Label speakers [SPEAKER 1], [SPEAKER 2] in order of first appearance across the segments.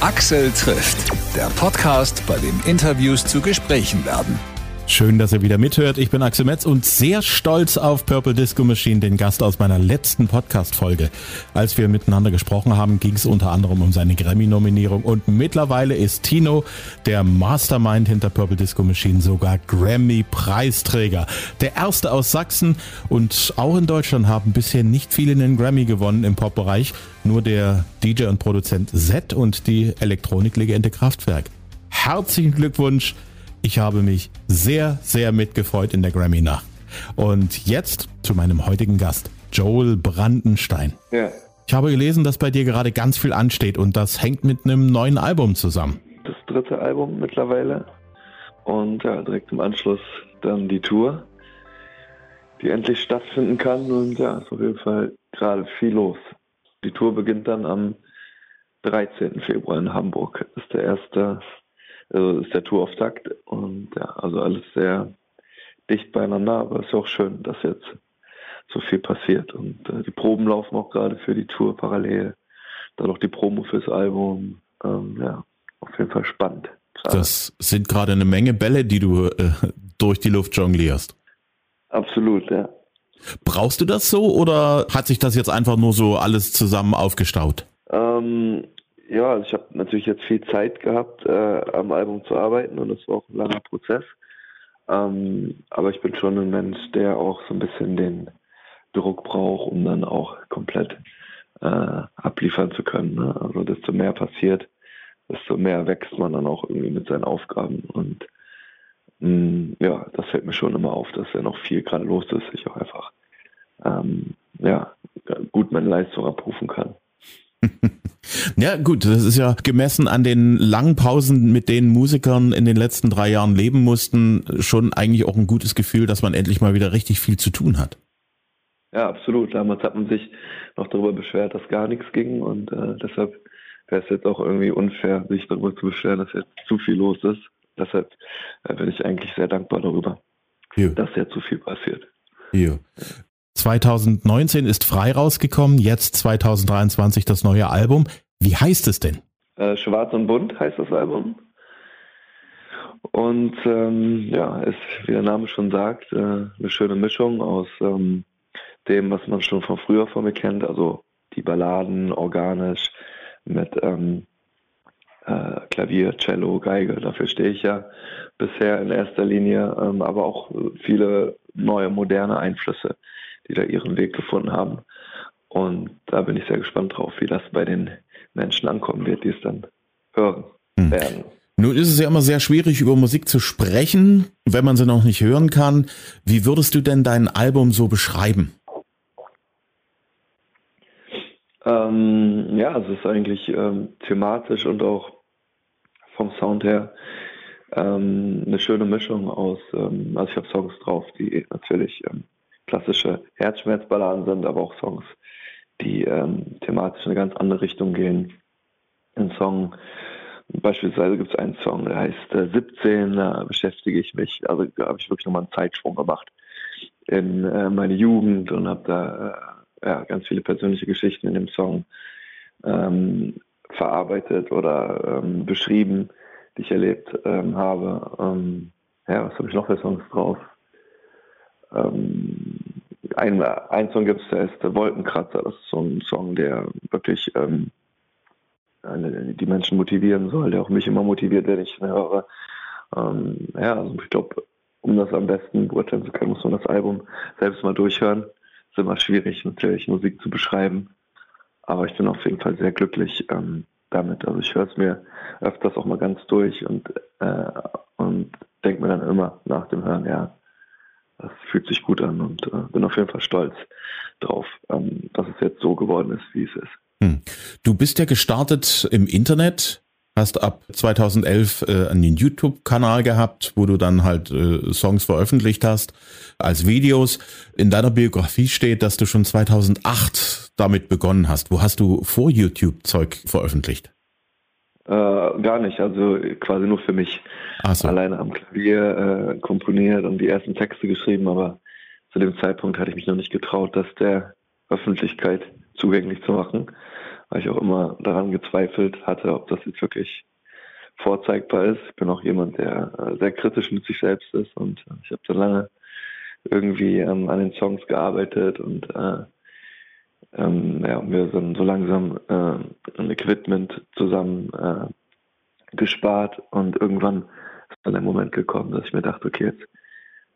[SPEAKER 1] Axel trifft, der Podcast, bei dem Interviews zu Gesprächen werden.
[SPEAKER 2] Schön, dass ihr wieder mithört. Ich bin Axel Metz und sehr stolz auf Purple Disco Machine, den Gast aus meiner letzten Podcast-Folge. Als wir miteinander gesprochen haben, ging es unter anderem um seine Grammy-Nominierung und mittlerweile ist Tino, der Mastermind hinter Purple Disco Machine, sogar Grammy-Preisträger. Der erste aus Sachsen und auch in Deutschland haben bisher nicht viele einen Grammy gewonnen im Pop-Bereich. Nur der DJ und Produzent Z und die Elektroniklegende Kraftwerk. Herzlichen Glückwunsch! Ich habe mich sehr, sehr mitgefreut in der Grammy-Nacht. Und jetzt zu meinem heutigen Gast, Joel Brandenstein. Ja. Ich habe gelesen, dass bei dir gerade ganz viel ansteht und das hängt mit einem neuen Album zusammen.
[SPEAKER 3] Das dritte Album mittlerweile. Und ja, direkt im Anschluss dann die Tour, die endlich stattfinden kann. Und ja, ist auf jeden Fall gerade viel los. Die Tour beginnt dann am 13. Februar in Hamburg. Ist der erste also ist der Tourauftakt und ja, also alles sehr dicht beieinander, aber es ist auch schön, dass jetzt so viel passiert und äh, die Proben laufen auch gerade für die Tour parallel, dann auch die Promo fürs Album, ähm, ja, auf jeden Fall spannend.
[SPEAKER 2] Das sind gerade eine Menge Bälle, die du äh, durch die Luft jonglierst.
[SPEAKER 3] Absolut, ja.
[SPEAKER 2] Brauchst du das so oder hat sich das jetzt einfach nur so alles zusammen aufgestaut?
[SPEAKER 3] Ähm, ja, also ich habe natürlich jetzt viel Zeit gehabt, äh, am Album zu arbeiten und das war auch ein langer Prozess. Ähm, aber ich bin schon ein Mensch, der auch so ein bisschen den Druck braucht, um dann auch komplett äh, abliefern zu können. Ne? Also desto mehr passiert, desto mehr wächst man dann auch irgendwie mit seinen Aufgaben. Und mh, mm, ja, das fällt mir schon immer auf, dass ja noch viel gerade los ist. Ich auch einfach ähm, ja, gut meine Leistung abrufen kann.
[SPEAKER 2] Ja, gut, das ist ja gemessen an den langen Pausen, mit denen Musikern in den letzten drei Jahren leben mussten, schon eigentlich auch ein gutes Gefühl, dass man endlich mal wieder richtig viel zu tun hat.
[SPEAKER 3] Ja, absolut. Damals hat man sich noch darüber beschwert, dass gar nichts ging und äh, deshalb wäre es jetzt auch irgendwie unfair, sich darüber zu beschweren, dass jetzt zu viel los ist. Deshalb äh, bin ich eigentlich sehr dankbar darüber, jo. dass jetzt zu viel passiert.
[SPEAKER 2] Jo. 2019 ist frei rausgekommen, jetzt 2023 das neue Album. Wie heißt es denn?
[SPEAKER 3] Äh, Schwarz und Bunt heißt das Album. Und ähm, ja, ist, wie der Name schon sagt, äh, eine schöne Mischung aus ähm, dem, was man schon von früher von mir kennt, also die Balladen organisch mit ähm, äh, Klavier, Cello, Geige, dafür stehe ich ja bisher in erster Linie, ähm, aber auch viele neue, moderne Einflüsse die da ihren Weg gefunden haben. Und da bin ich sehr gespannt drauf, wie das bei den Menschen ankommen wird, die es dann hören hm. werden.
[SPEAKER 2] Nun ist es ja immer sehr schwierig, über Musik zu sprechen, wenn man sie noch nicht hören kann. Wie würdest du denn dein Album so beschreiben?
[SPEAKER 3] Ähm, ja, es ist eigentlich ähm, thematisch und auch vom Sound her ähm, eine schöne Mischung aus, ähm, also ich habe Songs drauf, die natürlich ähm, klassische Herzschmerzballaden sind, aber auch Songs, die ähm, thematisch in eine ganz andere Richtung gehen. Ein Song, beispielsweise gibt es einen Song, der heißt äh, 17, da beschäftige ich mich, also da habe ich wirklich nochmal einen Zeitsprung gemacht in äh, meine Jugend und habe da äh, ja, ganz viele persönliche Geschichten in dem Song ähm, verarbeitet oder ähm, beschrieben, die ich erlebt ähm, habe. Ähm, ja, was habe ich noch für Songs drauf? Ein, ein Song gibt es, der der Wolkenkratzer. Das ist so ein Song, der wirklich ähm, die Menschen motivieren soll, der auch mich immer motiviert, wenn ich ihn höre. Ähm, ja, also ich glaube, um das am besten beurteilen zu können, muss man das Album selbst mal durchhören. Ist immer schwierig, natürlich Musik zu beschreiben. Aber ich bin auf jeden Fall sehr glücklich ähm, damit. Also ich höre es mir öfters auch mal ganz durch und, äh, und denke mir dann immer nach dem Hören, ja, das fühlt sich gut an und äh, bin auf jeden Fall stolz drauf, ähm, dass es jetzt so geworden ist, wie es ist. Hm.
[SPEAKER 2] Du bist ja gestartet im Internet, hast ab 2011 äh, einen YouTube-Kanal gehabt, wo du dann halt äh, Songs veröffentlicht hast als Videos. In deiner Biografie steht, dass du schon 2008 damit begonnen hast. Wo hast du vor YouTube Zeug veröffentlicht?
[SPEAKER 3] Äh, gar nicht, also quasi nur für mich. So. Alleine am Klavier äh, komponiert und die ersten Texte geschrieben, aber zu dem Zeitpunkt hatte ich mich noch nicht getraut, das der Öffentlichkeit zugänglich zu machen, weil ich auch immer daran gezweifelt hatte, ob das jetzt wirklich vorzeigbar ist. Ich bin auch jemand, der äh, sehr kritisch mit sich selbst ist und äh, ich habe dann lange irgendwie ähm, an den Songs gearbeitet und äh, ähm, ja, wir sind so langsam äh, ein Equipment zusammen äh, gespart und irgendwann ist dann der Moment gekommen, dass ich mir dachte, okay, jetzt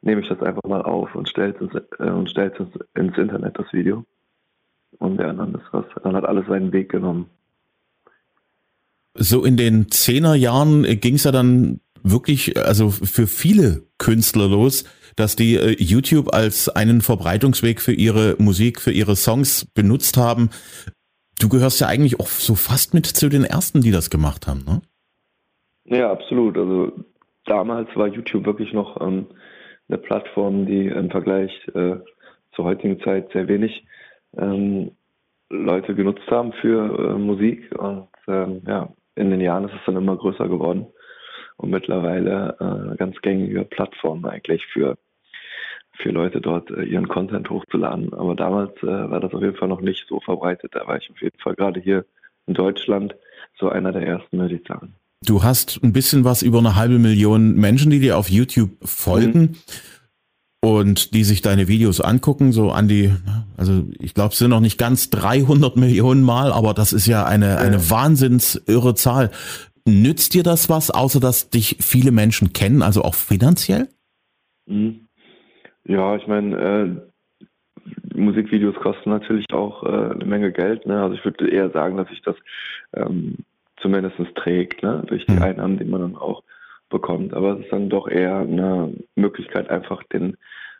[SPEAKER 3] nehme ich das einfach mal auf und stelle es äh, ins, Internet, das Video. Und ja, dann ist was, dann hat alles seinen Weg genommen.
[SPEAKER 2] So in den Zehnerjahren ging es ja dann wirklich, also für viele Künstler los, dass die äh, YouTube als einen Verbreitungsweg für ihre Musik, für ihre Songs benutzt haben. Du gehörst ja eigentlich auch so fast mit zu den ersten, die das gemacht haben, ne?
[SPEAKER 3] Ja, absolut. Also damals war YouTube wirklich noch ähm, eine Plattform, die im Vergleich äh, zur heutigen Zeit sehr wenig ähm, Leute genutzt haben für äh, Musik. Und ähm, ja, in den Jahren ist es dann immer größer geworden und mittlerweile äh, eine ganz gängige Plattform eigentlich für, für Leute dort äh, ihren Content hochzuladen. Aber damals äh, war das auf jeden Fall noch nicht so verbreitet. Da war ich auf jeden Fall gerade hier in Deutschland so einer der ersten, würde ich sagen.
[SPEAKER 2] Du hast ein bisschen was über eine halbe Million Menschen, die dir auf YouTube folgen. Mhm und die sich deine Videos angucken, so an die, also ich glaube, es sind noch nicht ganz 300 Millionen Mal, aber das ist ja eine, eine wahnsinns irre Zahl. Nützt dir das was, außer dass dich viele Menschen kennen, also auch finanziell?
[SPEAKER 3] Mhm. Ja, ich meine, äh, Musikvideos kosten natürlich auch äh, eine Menge Geld. Ne? Also ich würde eher sagen, dass sich das ähm, zumindest trägt, ne? durch die mhm. Einnahmen, die man dann auch bekommt. Aber es ist dann doch eher eine Möglichkeit, einfach den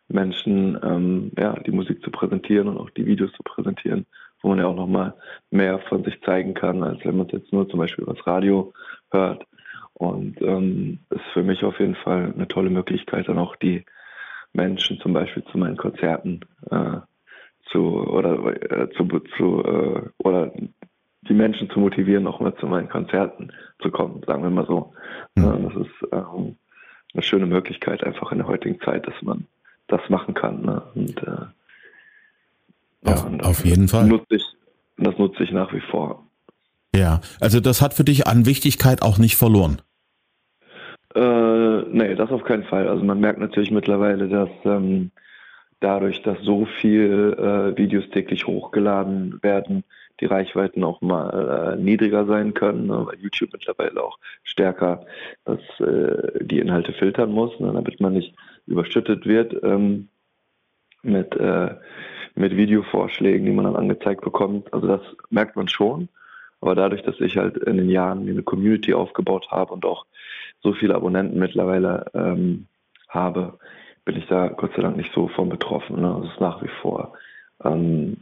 [SPEAKER 3] Menschen ähm, ja, die Musik zu präsentieren und auch die Videos zu präsentieren, wo man ja auch nochmal mehr von sich zeigen kann, als wenn man es jetzt nur zum Beispiel über das Radio hört. Und ähm, ist für mich auf jeden Fall eine tolle Möglichkeit, dann auch die Menschen zum Beispiel zu meinen Konzerten äh, zu oder äh, zu, zu äh, oder die Menschen zu motivieren, auch mal zu meinen Konzerten zu kommen, sagen wir mal so. Mhm. Das ist ähm, eine schöne Möglichkeit einfach in der heutigen Zeit, dass man das machen kann. Ne? Und,
[SPEAKER 2] auf, ja, auf jeden Fall.
[SPEAKER 3] Nutze ich, das nutze ich nach wie vor.
[SPEAKER 2] Ja, also das hat für dich an Wichtigkeit auch nicht verloren.
[SPEAKER 3] Äh, nee, das auf keinen Fall. Also man merkt natürlich mittlerweile, dass ähm, dadurch, dass so viel äh, Videos täglich hochgeladen werden, die Reichweiten auch mal äh, niedriger sein können, ne, weil YouTube mittlerweile auch stärker das, äh, die Inhalte filtern muss, ne, damit man nicht überschüttet wird ähm, mit, äh, mit Videovorschlägen, die man dann angezeigt bekommt. Also das merkt man schon. Aber dadurch, dass ich halt in den Jahren eine Community aufgebaut habe und auch so viele Abonnenten mittlerweile ähm, habe, bin ich da Gott sei Dank nicht so von betroffen. Ne? Das ist nach wie vor, ähm,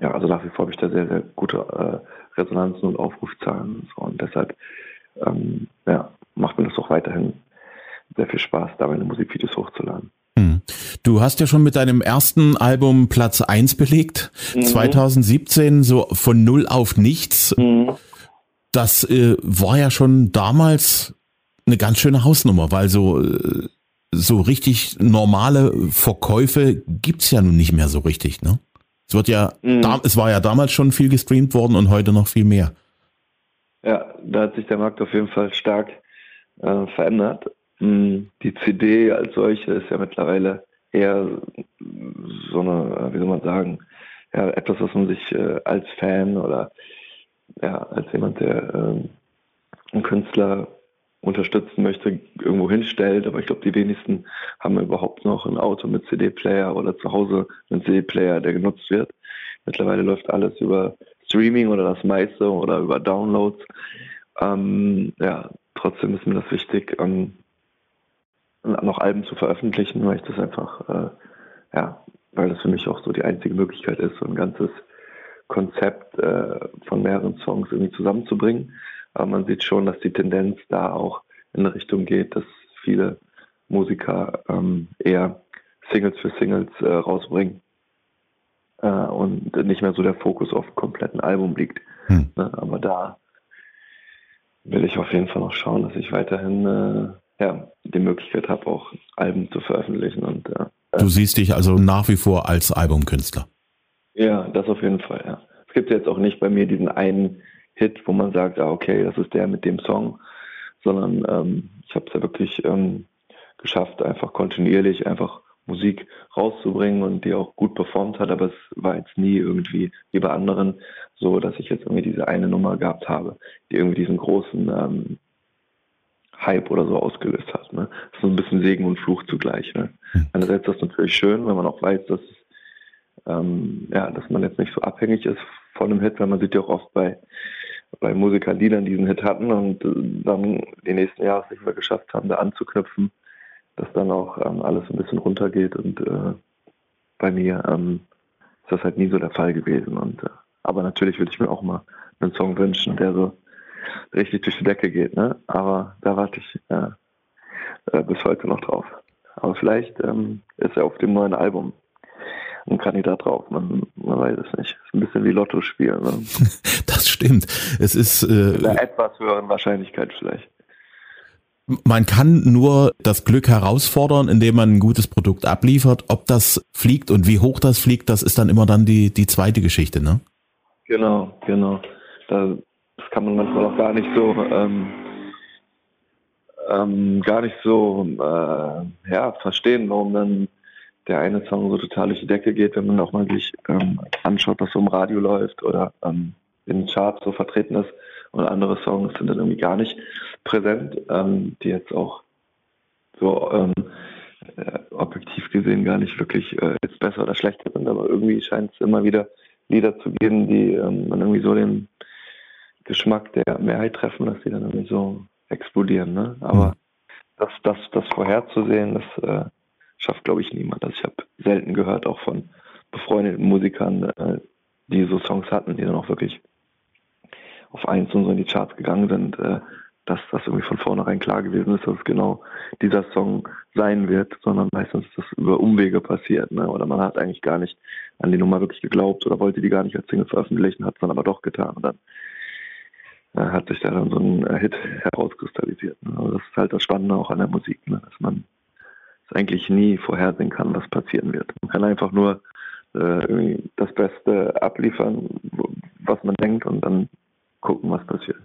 [SPEAKER 3] ja, also nach wie vor habe ich da sehr, sehr gute äh, Resonanzen und Aufrufzahlen und, so. und deshalb ähm, ja, macht mir das auch weiterhin sehr viel Spaß, da meine Musikvideos hochzuladen.
[SPEAKER 2] Hm. Du hast ja schon mit deinem ersten Album Platz 1 belegt, mhm. 2017, so von null auf nichts. Mhm. Das äh, war ja schon damals eine ganz schöne Hausnummer, weil so, äh, so richtig normale Verkäufe gibt's ja nun nicht mehr so richtig, ne? Es wird ja, mhm. da, es war ja damals schon viel gestreamt worden und heute noch viel mehr.
[SPEAKER 3] Ja, da hat sich der Markt auf jeden Fall stark äh, verändert. Hm, die CD als solche ist ja mittlerweile eher so eine, wie soll man sagen, ja, etwas, was man sich äh, als Fan oder ja, als jemand, der äh, einen Künstler unterstützen möchte, irgendwo hinstellt. Aber ich glaube, die wenigsten haben überhaupt noch ein Auto mit CD-Player oder zu Hause einen CD-Player, der genutzt wird. Mittlerweile läuft alles über Streaming oder das meiste oder über Downloads. Ähm, ja, trotzdem ist mir das wichtig, ähm, noch Alben zu veröffentlichen, weil ich das einfach, äh, ja, weil das für mich auch so die einzige Möglichkeit ist, so ein ganzes Konzept äh, von mehreren Songs irgendwie zusammenzubringen. Aber man sieht schon, dass die Tendenz da auch in eine Richtung geht, dass viele Musiker ähm, eher Singles für Singles äh, rausbringen äh, und nicht mehr so der Fokus auf einem kompletten Album liegt. Hm. Ne, aber da will ich auf jeden Fall noch schauen, dass ich weiterhin äh, ja, die Möglichkeit habe, auch Alben zu veröffentlichen. Und, äh,
[SPEAKER 2] du siehst dich also nach wie vor als Albumkünstler.
[SPEAKER 3] Ja, das auf jeden Fall, ja. gibt jetzt auch nicht bei mir diesen einen Hit, wo man sagt, ah, okay, das ist der mit dem Song, sondern ähm, ich habe es ja wirklich ähm, geschafft, einfach kontinuierlich einfach Musik rauszubringen und die auch gut performt hat, aber es war jetzt nie irgendwie wie bei anderen so, dass ich jetzt irgendwie diese eine Nummer gehabt habe, die irgendwie diesen großen ähm, Hype oder so ausgelöst hat. Ne? Das ist so ein bisschen Segen und Fluch zugleich. Ne? Hm. Einerseits ist das natürlich schön, wenn man auch weiß, dass, ähm, ja, dass man jetzt nicht so abhängig ist von einem Hit, weil man sieht ja auch oft bei, bei Musikern, die dann diesen Hit hatten und äh, dann die nächsten Jahre nicht mehr geschafft haben, da anzuknüpfen dass dann auch ähm, alles ein bisschen runtergeht und äh, bei mir ähm, ist das halt nie so der Fall gewesen. Und äh, aber natürlich würde ich mir auch mal einen Song wünschen, der so richtig durch die Decke geht. Ne? Aber da warte ich äh, äh, bis heute noch drauf. Aber vielleicht ähm, ist er auf dem neuen Album ein Kandidat drauf. Man, man weiß es nicht. Ist ein bisschen wie Lotto spielen. Ne?
[SPEAKER 2] das stimmt. Es ist äh,
[SPEAKER 3] mit einer etwas höheren Wahrscheinlichkeit vielleicht.
[SPEAKER 2] Man kann nur das Glück herausfordern, indem man ein gutes Produkt abliefert. Ob das fliegt und wie hoch das fliegt, das ist dann immer dann die, die zweite Geschichte, ne?
[SPEAKER 3] Genau, genau. Das kann man manchmal auch gar nicht so, ähm, ähm, gar nicht so, äh, ja, verstehen, warum dann der eine Song so total durch die Decke geht, wenn man auch mal sich ähm, anschaut, was so im Radio läuft oder ähm, in den Charts so vertreten ist. Und andere Songs sind dann irgendwie gar nicht präsent, ähm, die jetzt auch so ähm, äh, objektiv gesehen gar nicht wirklich äh, jetzt besser oder schlechter sind, aber irgendwie scheint es immer wieder Lieder zu geben, die ähm, dann irgendwie so den Geschmack der Mehrheit treffen, dass die dann irgendwie so explodieren. Ne? Aber mhm. das, das, das vorherzusehen, das äh, schafft, glaube ich, niemand. Also ich habe selten gehört, auch von befreundeten Musikern, äh, die so Songs hatten, die dann auch wirklich auf eins und so in die Charts gegangen sind, äh, dass das irgendwie von vornherein klar gewesen ist, dass es genau dieser Song sein wird, sondern meistens ist das über Umwege passiert. Ne? Oder man hat eigentlich gar nicht an die Nummer wirklich geglaubt oder wollte die gar nicht als Single veröffentlichen, hat es dann aber doch getan. Und dann hat sich da dann so ein äh, Hit herauskristallisiert. Ne? Also das ist halt das Spannende auch an der Musik, ne? dass man es eigentlich nie vorhersehen kann, was passieren wird. Man kann einfach nur äh, das Beste abliefern, was man denkt und dann gucken, was passiert.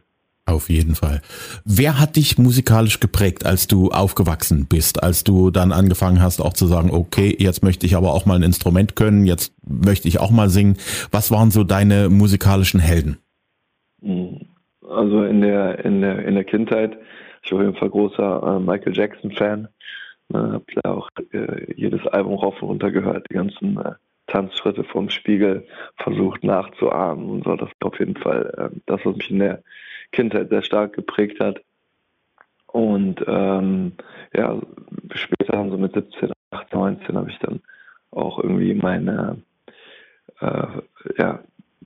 [SPEAKER 2] Auf jeden Fall. Wer hat dich musikalisch geprägt, als du aufgewachsen bist, als du dann angefangen hast, auch zu sagen, okay, jetzt möchte ich aber auch mal ein Instrument können, jetzt möchte ich auch mal singen. Was waren so deine musikalischen Helden?
[SPEAKER 3] Also in der, in der, in der Kindheit, ich war auf jeden Fall großer äh, Michael Jackson-Fan. Ne, hab da auch äh, jedes Album rauf und runter gehört, die ganzen äh, Tanzschritte vom Spiegel versucht nachzuahmen und so. Das ist auf jeden Fall äh, das, was mich in der Kindheit sehr stark geprägt hat. Und ähm, ja, später, so mit 17, 18, 19, habe ich dann auch irgendwie meine, äh, ja,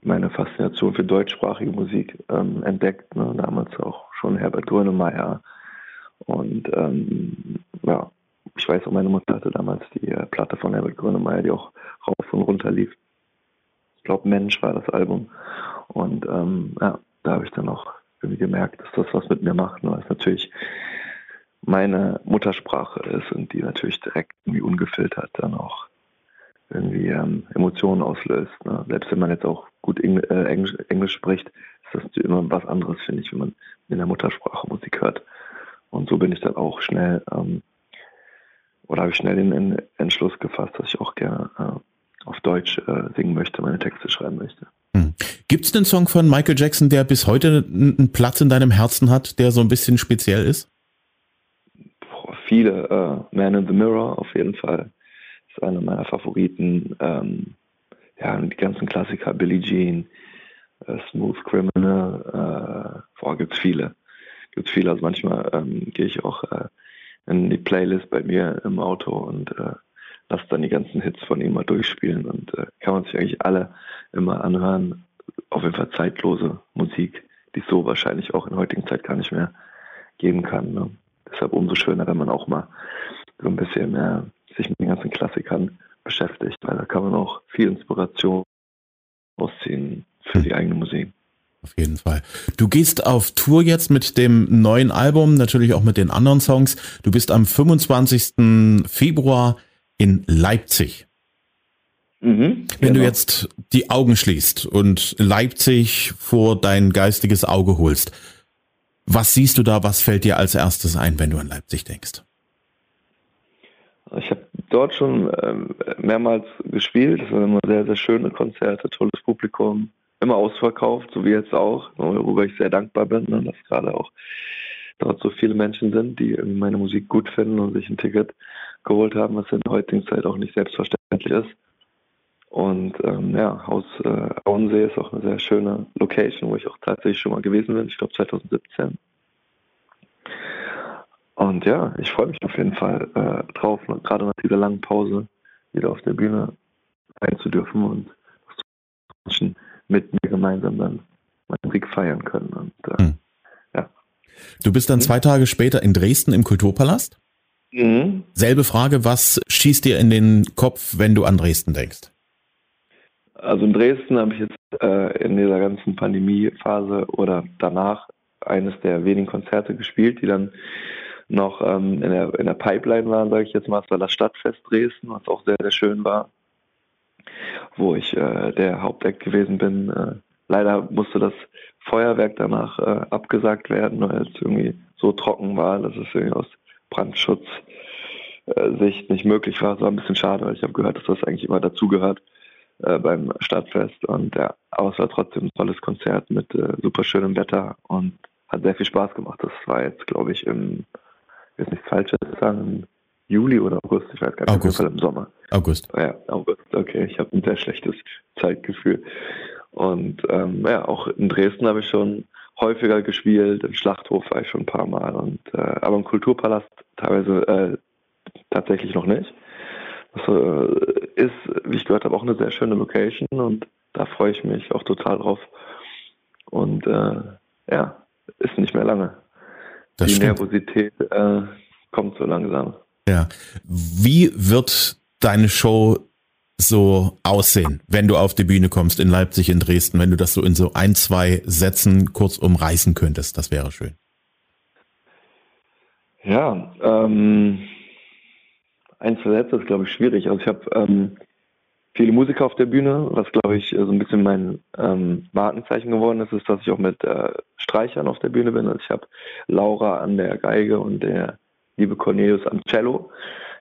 [SPEAKER 3] meine Faszination für deutschsprachige Musik ähm, entdeckt. Ne? Damals auch schon Herbert Grönemeyer. Und ähm, ja, ich weiß auch, meine Mutter hatte damals die äh, Platte von Herbert Grönemeyer, die auch rauf und runter lief. Ich glaube, Mensch war das Album. Und ähm, ja, da habe ich dann auch irgendwie gemerkt, dass das was mit mir macht, ne? weil es natürlich meine Muttersprache ist und die natürlich direkt irgendwie ungefiltert dann auch irgendwie ähm, Emotionen auslöst. Ne? Selbst wenn man jetzt auch gut Engl äh, Englisch, Englisch, spricht, ist das immer was anderes, finde ich, wenn man in der Muttersprache Musik hört. Und so bin ich dann auch schnell ähm, oder habe ich schnell den Entschluss gefasst, dass ich auch gerne äh, auf Deutsch äh, singen möchte, meine Texte schreiben möchte.
[SPEAKER 2] Hm. Gibt es einen Song von Michael Jackson, der bis heute einen Platz in deinem Herzen hat, der so ein bisschen speziell ist?
[SPEAKER 3] Boah, viele. Äh, Man in the Mirror auf jeden Fall ist einer meiner Favoriten. Ähm, ja, die ganzen Klassiker, Billie Jean, äh, Smooth Criminal, äh, boah, gibt's viele. Gibt's viele. Also manchmal ähm, gehe ich auch äh, in die Playlist bei mir im Auto und äh, lasse dann die ganzen Hits von ihm mal durchspielen und äh, kann man sich eigentlich alle immer anhören. Auf jeden Fall zeitlose Musik, die es so wahrscheinlich auch in heutigen Zeit gar nicht mehr geben kann. Ne? Deshalb umso schöner, wenn man auch mal so ein bisschen mehr sich mit den ganzen Klassikern beschäftigt, weil da kann man auch viel Inspiration ausziehen für die eigene Musik.
[SPEAKER 2] Auf jeden Fall. Du gehst auf Tour jetzt mit dem neuen Album, natürlich auch mit den anderen Songs. Du bist am 25. Februar in Leipzig. Mhm, Wenn genau. du jetzt die Augen schließt und Leipzig vor dein geistiges Auge holst, was siehst du da, was fällt dir als erstes ein, wenn du an Leipzig denkst?
[SPEAKER 3] Dort schon ähm, mehrmals gespielt. Das waren immer sehr, sehr schöne Konzerte, tolles Publikum, immer ausverkauft, so wie jetzt auch, worüber ich sehr dankbar bin, ne, dass gerade auch dort so viele Menschen sind, die meine Musik gut finden und sich ein Ticket geholt haben, was in der heutigen Zeit auch nicht selbstverständlich ist. Und ähm, ja, Haus äh, Auensee ist auch eine sehr schöne Location, wo ich auch tatsächlich schon mal gewesen bin, ich glaube 2017. Und ja, ich freue mich auf jeden Fall äh, drauf, gerade nach dieser langen Pause wieder auf der Bühne sein zu dürfen und Menschen mit mir gemeinsam dann meinen Sieg feiern können. Und, äh, hm. ja.
[SPEAKER 2] Du bist dann zwei Tage später in Dresden im Kulturpalast? Mhm. Selbe Frage, was schießt dir in den Kopf, wenn du an Dresden denkst?
[SPEAKER 3] Also in Dresden habe ich jetzt äh, in dieser ganzen Pandemiephase oder danach eines der wenigen Konzerte gespielt, die dann noch ähm, in, der, in der Pipeline waren, sage ich jetzt mal. Es war das Stadtfest Dresden, was auch sehr, sehr schön war, wo ich äh, der Hauptakt gewesen bin. Äh, leider musste das Feuerwerk danach äh, abgesagt werden, weil es irgendwie so trocken war, dass es irgendwie aus Brandschutzsicht nicht möglich war. Es war ein bisschen schade, weil ich habe gehört, dass das eigentlich immer dazugehört äh, beim Stadtfest. Und ja, aber es war trotzdem ein tolles Konzert mit äh, super schönem Wetter und hat sehr viel Spaß gemacht. Das war jetzt, glaube ich, im, will nicht falsch sagen, im Juli oder August, ich weiß gar nicht, August. auf jeden Fall im Sommer.
[SPEAKER 2] August.
[SPEAKER 3] Ja, August, okay, ich habe ein sehr schlechtes Zeitgefühl. Und ähm, ja, auch in Dresden habe ich schon häufiger gespielt, im Schlachthof war ich schon ein paar Mal und äh, aber im Kulturpalast teilweise äh, tatsächlich noch nicht. Das äh, ist, wie ich gehört habe, auch eine sehr schöne Location und da freue ich mich auch total drauf. Und äh, ja, ist nicht mehr lange. Das Die stimmt. Nervosität äh, kommt so langsam.
[SPEAKER 2] Ja. Wie wird deine Show so aussehen, wenn du auf die Bühne kommst in Leipzig, in Dresden, wenn du das so in so ein, zwei Sätzen kurz umreißen könntest? Das wäre schön.
[SPEAKER 3] Ja, ähm, ein, zwei Sätze ist, glaube ich, schwierig. Also ich habe ähm, viele Musiker auf der Bühne, was, glaube ich, so ein bisschen mein ähm, Markenzeichen geworden ist, ist, dass ich auch mit äh, Streichern auf der Bühne bin. Also ich habe Laura an der Geige und der liebe Cornelius am Cello.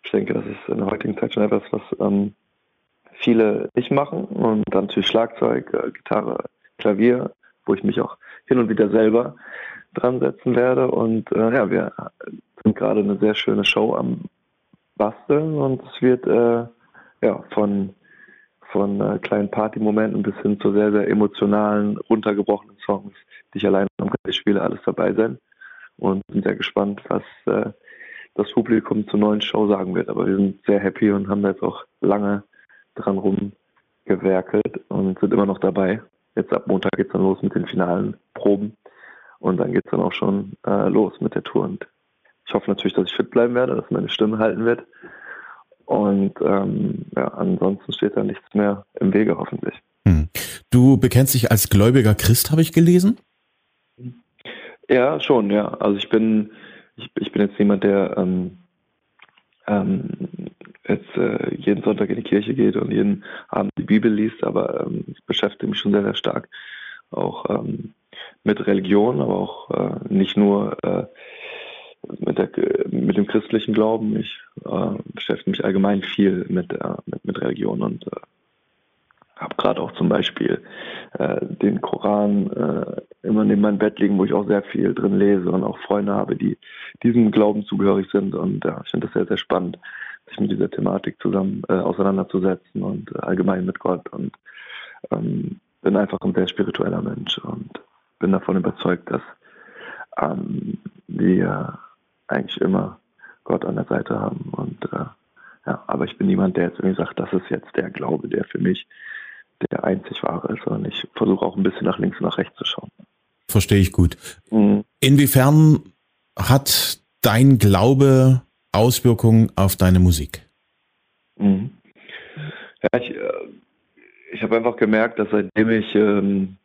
[SPEAKER 3] Ich denke, das ist in der heutigen Zeit schon etwas, was ähm, viele nicht machen. Und dann natürlich Schlagzeug, äh, Gitarre, Klavier, wo ich mich auch hin und wieder selber dran setzen werde. Und äh, ja, wir sind gerade eine sehr schöne Show am basteln und es wird äh, ja von von äh, kleinen Partymomenten bis hin zu sehr, sehr emotionalen, runtergebrochenen Songs, die ich alleine am Klavier spiele, alles dabei sein. Und bin sehr gespannt, was äh, das Publikum zur neuen Show sagen wird. Aber wir sind sehr happy und haben da jetzt auch lange dran rumgewerkelt und sind immer noch dabei. Jetzt ab Montag geht es dann los mit den finalen Proben und dann geht es dann auch schon äh, los mit der Tour. Und ich hoffe natürlich, dass ich fit bleiben werde, dass meine Stimme halten wird. Und ähm, ja, ansonsten steht da nichts mehr im Wege, hoffentlich. Hm.
[SPEAKER 2] Du bekennst dich als gläubiger Christ, habe ich gelesen?
[SPEAKER 3] Ja, schon, ja. Also ich bin, ich, ich bin jetzt jemand, der ähm, ähm, jetzt äh, jeden Sonntag in die Kirche geht und jeden Abend die Bibel liest, aber ähm, ich beschäftige mich schon sehr, sehr stark auch ähm, mit Religion, aber auch äh, nicht nur äh, mit, der, mit dem christlichen Glauben. Ich äh, beschäftige mich allgemein viel mit, äh, mit, mit Religion und äh, habe gerade auch zum Beispiel äh, den Koran äh, immer neben meinem Bett liegen, wo ich auch sehr viel drin lese und auch Freunde habe, die diesem Glauben zugehörig sind. Und ich finde das sehr, sehr spannend, sich mit dieser Thematik zusammen äh, auseinanderzusetzen und allgemein mit Gott. Und ähm, bin einfach ein sehr spiritueller Mensch und bin davon überzeugt, dass ähm, wir eigentlich immer Gott an der Seite haben. Und äh, ja, aber ich bin niemand, der jetzt irgendwie sagt, das ist jetzt der Glaube, der für mich der einzig wahre ist, sondern ich versuche auch ein bisschen nach links und nach rechts zu schauen.
[SPEAKER 2] Verstehe ich gut. Mhm. Inwiefern hat dein Glaube Auswirkungen auf deine Musik?
[SPEAKER 3] Mhm. Ja, ich, äh, ich habe einfach gemerkt, dass seitdem ich ähm,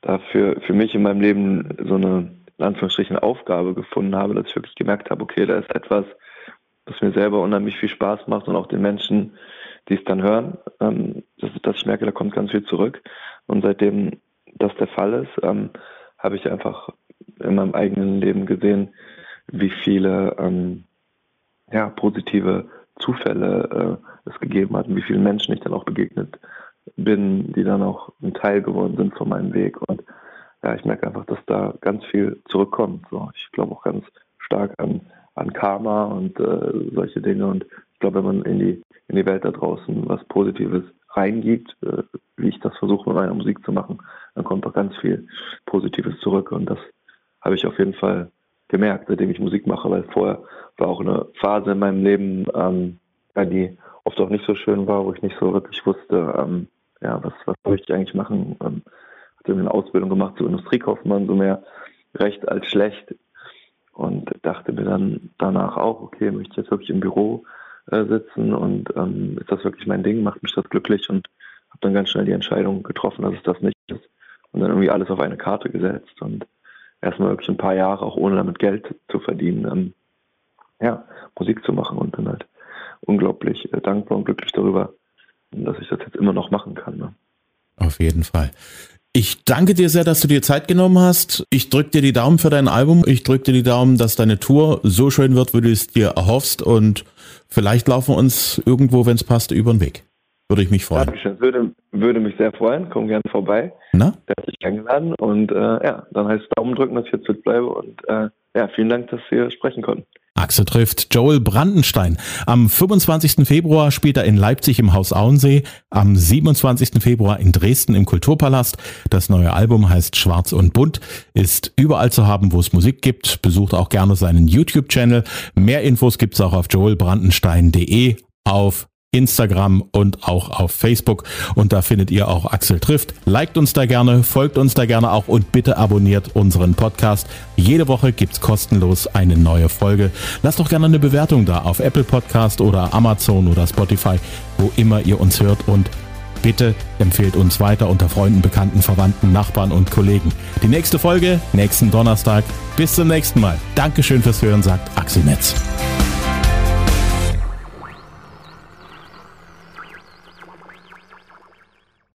[SPEAKER 3] da für, für mich in meinem Leben so eine in Anführungsstrichen Aufgabe gefunden habe, dass ich wirklich gemerkt habe, okay, da ist etwas, das mir selber unheimlich viel Spaß macht und auch den Menschen, die es dann hören, ähm, dass, dass, ich merke, da kommt ganz viel zurück. Und seitdem das der Fall ist, ähm, habe ich einfach in meinem eigenen Leben gesehen, wie viele ähm, ja, positive Zufälle äh, es gegeben hat und wie vielen Menschen ich dann auch begegnet bin, die dann auch ein Teil geworden sind von meinem Weg. Und ja, ich merke einfach, dass da ganz viel zurückkommt. So, ich glaube auch ganz stark an, an Karma und äh, solche Dinge. Und ich glaube, wenn man in die, in die Welt da draußen was Positives reingibt, äh, wie ich das versuche mit meiner Musik zu machen, dann kommt auch ganz viel Positives zurück. Und das habe ich auf jeden Fall gemerkt, seitdem ich Musik mache, weil vorher war auch eine Phase in meinem Leben, ähm, die oft auch nicht so schön war, wo ich nicht so wirklich wusste, ähm, ja, was, was möchte ich eigentlich machen. Ähm, hatte eine Ausbildung gemacht zu Industriekaufmann, so mehr recht als schlecht. Und dachte mir dann danach auch, okay, möchte ich jetzt wirklich im Büro äh, sitzen und ähm, ist das wirklich mein Ding, macht mich das glücklich und habe dann ganz schnell die Entscheidung getroffen, dass es das nicht ist. Und dann irgendwie alles auf eine Karte gesetzt und erstmal wirklich ein paar Jahre, auch ohne damit Geld zu verdienen, ähm, ja, Musik zu machen und bin halt unglaublich äh, dankbar und glücklich darüber, dass ich das jetzt immer noch machen kann. Ne?
[SPEAKER 2] Auf jeden Fall. Ich danke dir sehr, dass du dir Zeit genommen hast. Ich drücke dir die Daumen für dein Album. Ich drücke dir die Daumen, dass deine Tour so schön wird, wie du es dir erhoffst. Und vielleicht laufen wir uns irgendwo, wenn es passt, über den Weg. Würde ich mich freuen.
[SPEAKER 3] Dankeschön. Würde, würde mich sehr freuen. Komm gerne vorbei. Na? Herzlich eingeladen. Und äh, ja, dann heißt es Daumen drücken, dass ich jetzt fit bleibe. Und äh, ja, vielen Dank, dass wir sprechen konnten.
[SPEAKER 2] Axel trifft Joel Brandenstein. Am 25. Februar spielt er in Leipzig im Haus Auensee, am 27. Februar in Dresden im Kulturpalast. Das neue Album heißt Schwarz und Bunt, ist überall zu haben, wo es Musik gibt. Besucht auch gerne seinen YouTube-Channel. Mehr Infos gibt's auch auf joelbrandenstein.de auf Instagram und auch auf Facebook. Und da findet ihr auch Axel trifft. Liked uns da gerne, folgt uns da gerne auch und bitte abonniert unseren Podcast. Jede Woche gibt's kostenlos eine neue Folge. Lasst doch gerne eine Bewertung da auf Apple Podcast oder Amazon oder Spotify, wo immer ihr uns hört und Bitte empfehlt uns weiter unter Freunden, Bekannten, Verwandten, Nachbarn und Kollegen. Die nächste Folge nächsten Donnerstag. Bis zum nächsten Mal. Dankeschön fürs Hören, sagt Axel Metz.